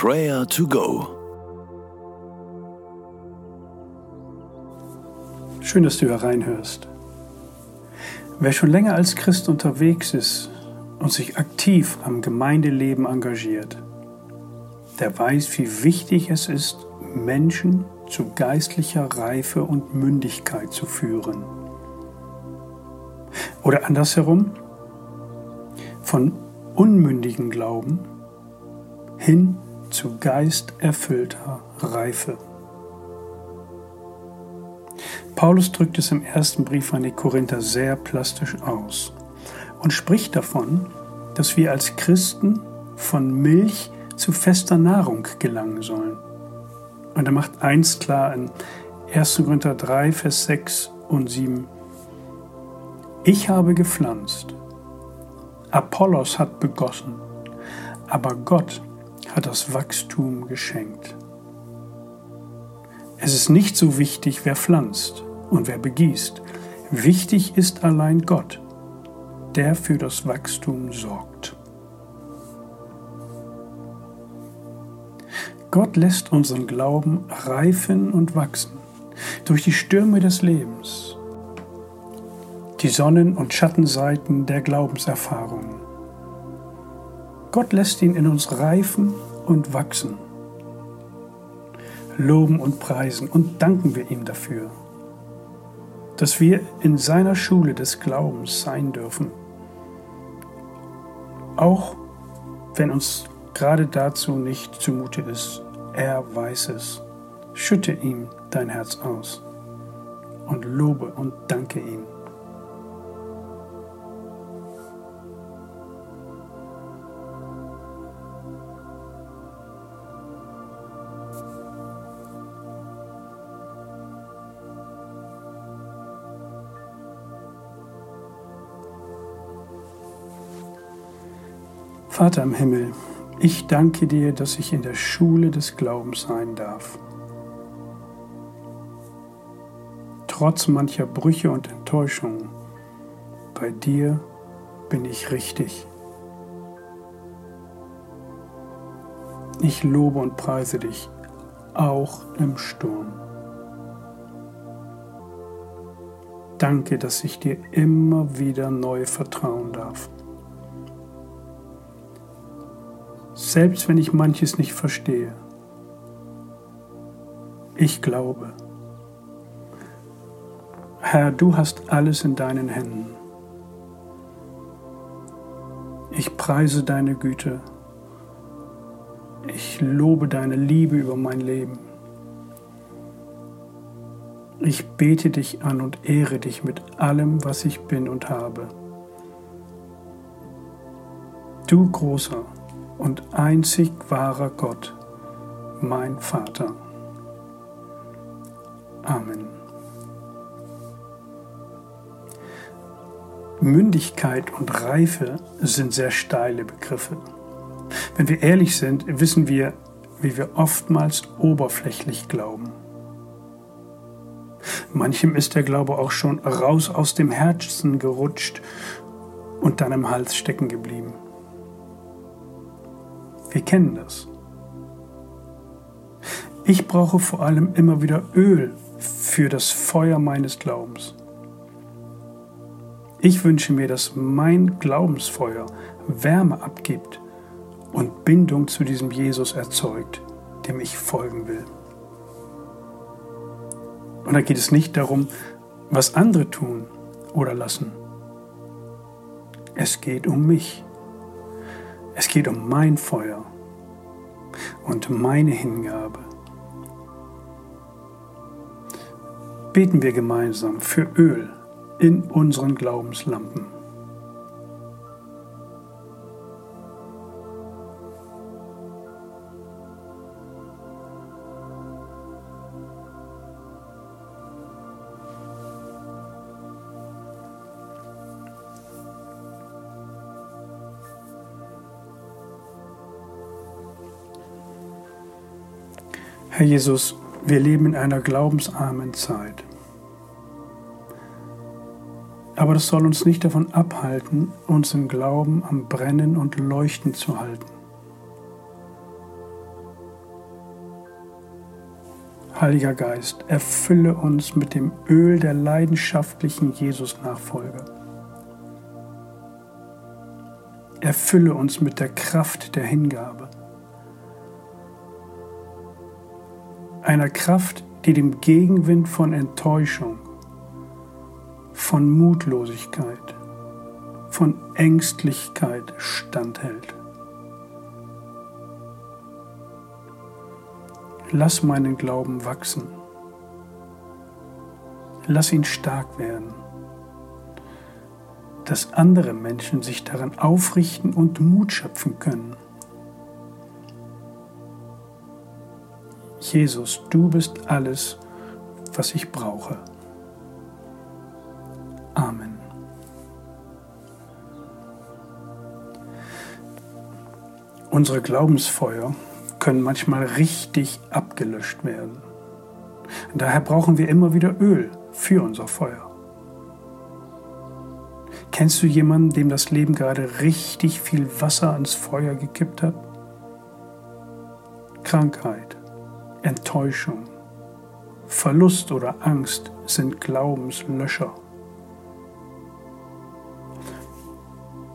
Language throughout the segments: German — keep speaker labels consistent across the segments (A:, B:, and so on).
A: Prayer to Go.
B: Schön, dass du hier reinhörst. Wer schon länger als Christ unterwegs ist und sich aktiv am Gemeindeleben engagiert, der weiß, wie wichtig es ist, Menschen zu geistlicher Reife und Mündigkeit zu führen. Oder andersherum, von unmündigen Glauben hin zu geisterfüllter Reife. Paulus drückt es im ersten Brief an die Korinther sehr plastisch aus und spricht davon, dass wir als Christen von Milch zu fester Nahrung gelangen sollen. Und er macht eins klar in 1. Korinther 3, Vers 6 und 7. Ich habe gepflanzt, Apollos hat begossen, aber Gott hat das Wachstum geschenkt. Es ist nicht so wichtig, wer pflanzt und wer begießt. Wichtig ist allein Gott, der für das Wachstum sorgt. Gott lässt unseren Glauben reifen und wachsen durch die Stürme des Lebens, die Sonnen- und Schattenseiten der Glaubenserfahrungen. Gott lässt ihn in uns reifen und wachsen. Loben und preisen und danken wir ihm dafür, dass wir in seiner Schule des Glaubens sein dürfen. Auch wenn uns gerade dazu nicht zumute ist. Er weiß es. Schütte ihm dein Herz aus und lobe und danke ihm. Vater im Himmel, ich danke dir, dass ich in der Schule des Glaubens sein darf. Trotz mancher Brüche und Enttäuschungen, bei dir bin ich richtig. Ich lobe und preise dich, auch im Sturm. Danke, dass ich dir immer wieder neu vertrauen darf. Selbst wenn ich manches nicht verstehe. Ich glaube. Herr, du hast alles in deinen Händen. Ich preise deine Güte. Ich lobe deine Liebe über mein Leben. Ich bete dich an und ehre dich mit allem, was ich bin und habe. Du großer, und einzig wahrer Gott, mein Vater. Amen. Mündigkeit und Reife sind sehr steile Begriffe. Wenn wir ehrlich sind, wissen wir, wie wir oftmals oberflächlich glauben. Manchem ist der Glaube auch schon raus aus dem Herzen gerutscht und dann im Hals stecken geblieben. Wir kennen das. Ich brauche vor allem immer wieder Öl für das Feuer meines Glaubens. Ich wünsche mir, dass mein Glaubensfeuer Wärme abgibt und Bindung zu diesem Jesus erzeugt, dem ich folgen will. Und da geht es nicht darum, was andere tun oder lassen. Es geht um mich. Es geht um mein Feuer und meine Hingabe. Beten wir gemeinsam für Öl in unseren Glaubenslampen. Herr Jesus, wir leben in einer glaubensarmen Zeit. Aber das soll uns nicht davon abhalten, uns im Glauben am Brennen und Leuchten zu halten. Heiliger Geist, erfülle uns mit dem Öl der leidenschaftlichen Jesus-Nachfolge. Erfülle uns mit der Kraft der Hingabe. Einer Kraft, die dem Gegenwind von Enttäuschung, von Mutlosigkeit, von Ängstlichkeit standhält. Lass meinen Glauben wachsen. Lass ihn stark werden, dass andere Menschen sich daran aufrichten und Mut schöpfen können. Jesus, du bist alles, was ich brauche. Amen. Unsere Glaubensfeuer können manchmal richtig abgelöscht werden. Daher brauchen wir immer wieder Öl für unser Feuer. Kennst du jemanden, dem das Leben gerade richtig viel Wasser ans Feuer gekippt hat? Krankheit, Enttäuschung, Verlust oder Angst sind Glaubenslöscher.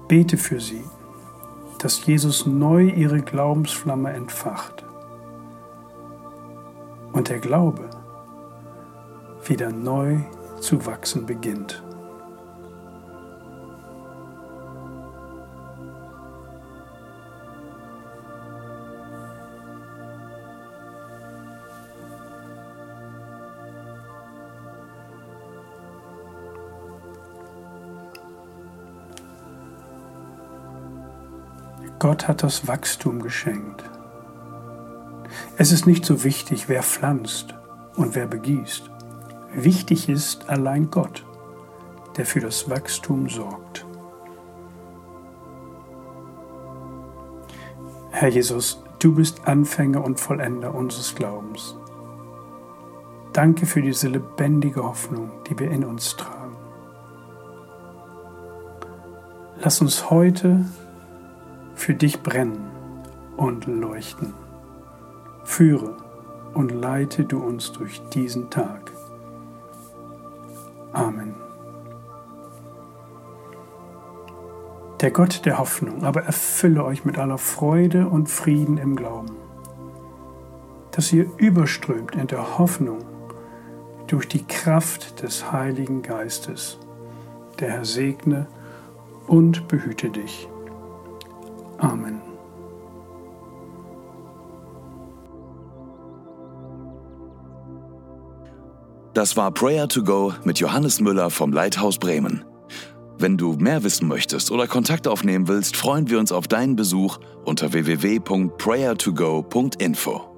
B: Bete für sie dass Jesus neu ihre Glaubensflamme entfacht und der Glaube wieder neu zu wachsen beginnt. Gott hat das Wachstum geschenkt. Es ist nicht so wichtig, wer pflanzt und wer begießt. Wichtig ist allein Gott, der für das Wachstum sorgt. Herr Jesus, du bist Anfänger und Vollender unseres Glaubens. Danke für diese lebendige Hoffnung, die wir in uns tragen. Lass uns heute für dich brennen und leuchten. Führe und leite du uns durch diesen Tag. Amen. Der Gott der Hoffnung aber erfülle euch mit aller Freude und Frieden im Glauben, dass ihr überströmt in der Hoffnung durch die Kraft des Heiligen Geistes. Der Herr segne und behüte dich. Amen.
A: Das war Prayer to Go mit Johannes Müller vom Leithaus Bremen. Wenn du mehr wissen möchtest oder Kontakt aufnehmen willst, freuen wir uns auf deinen Besuch unter www.prayertogo.info.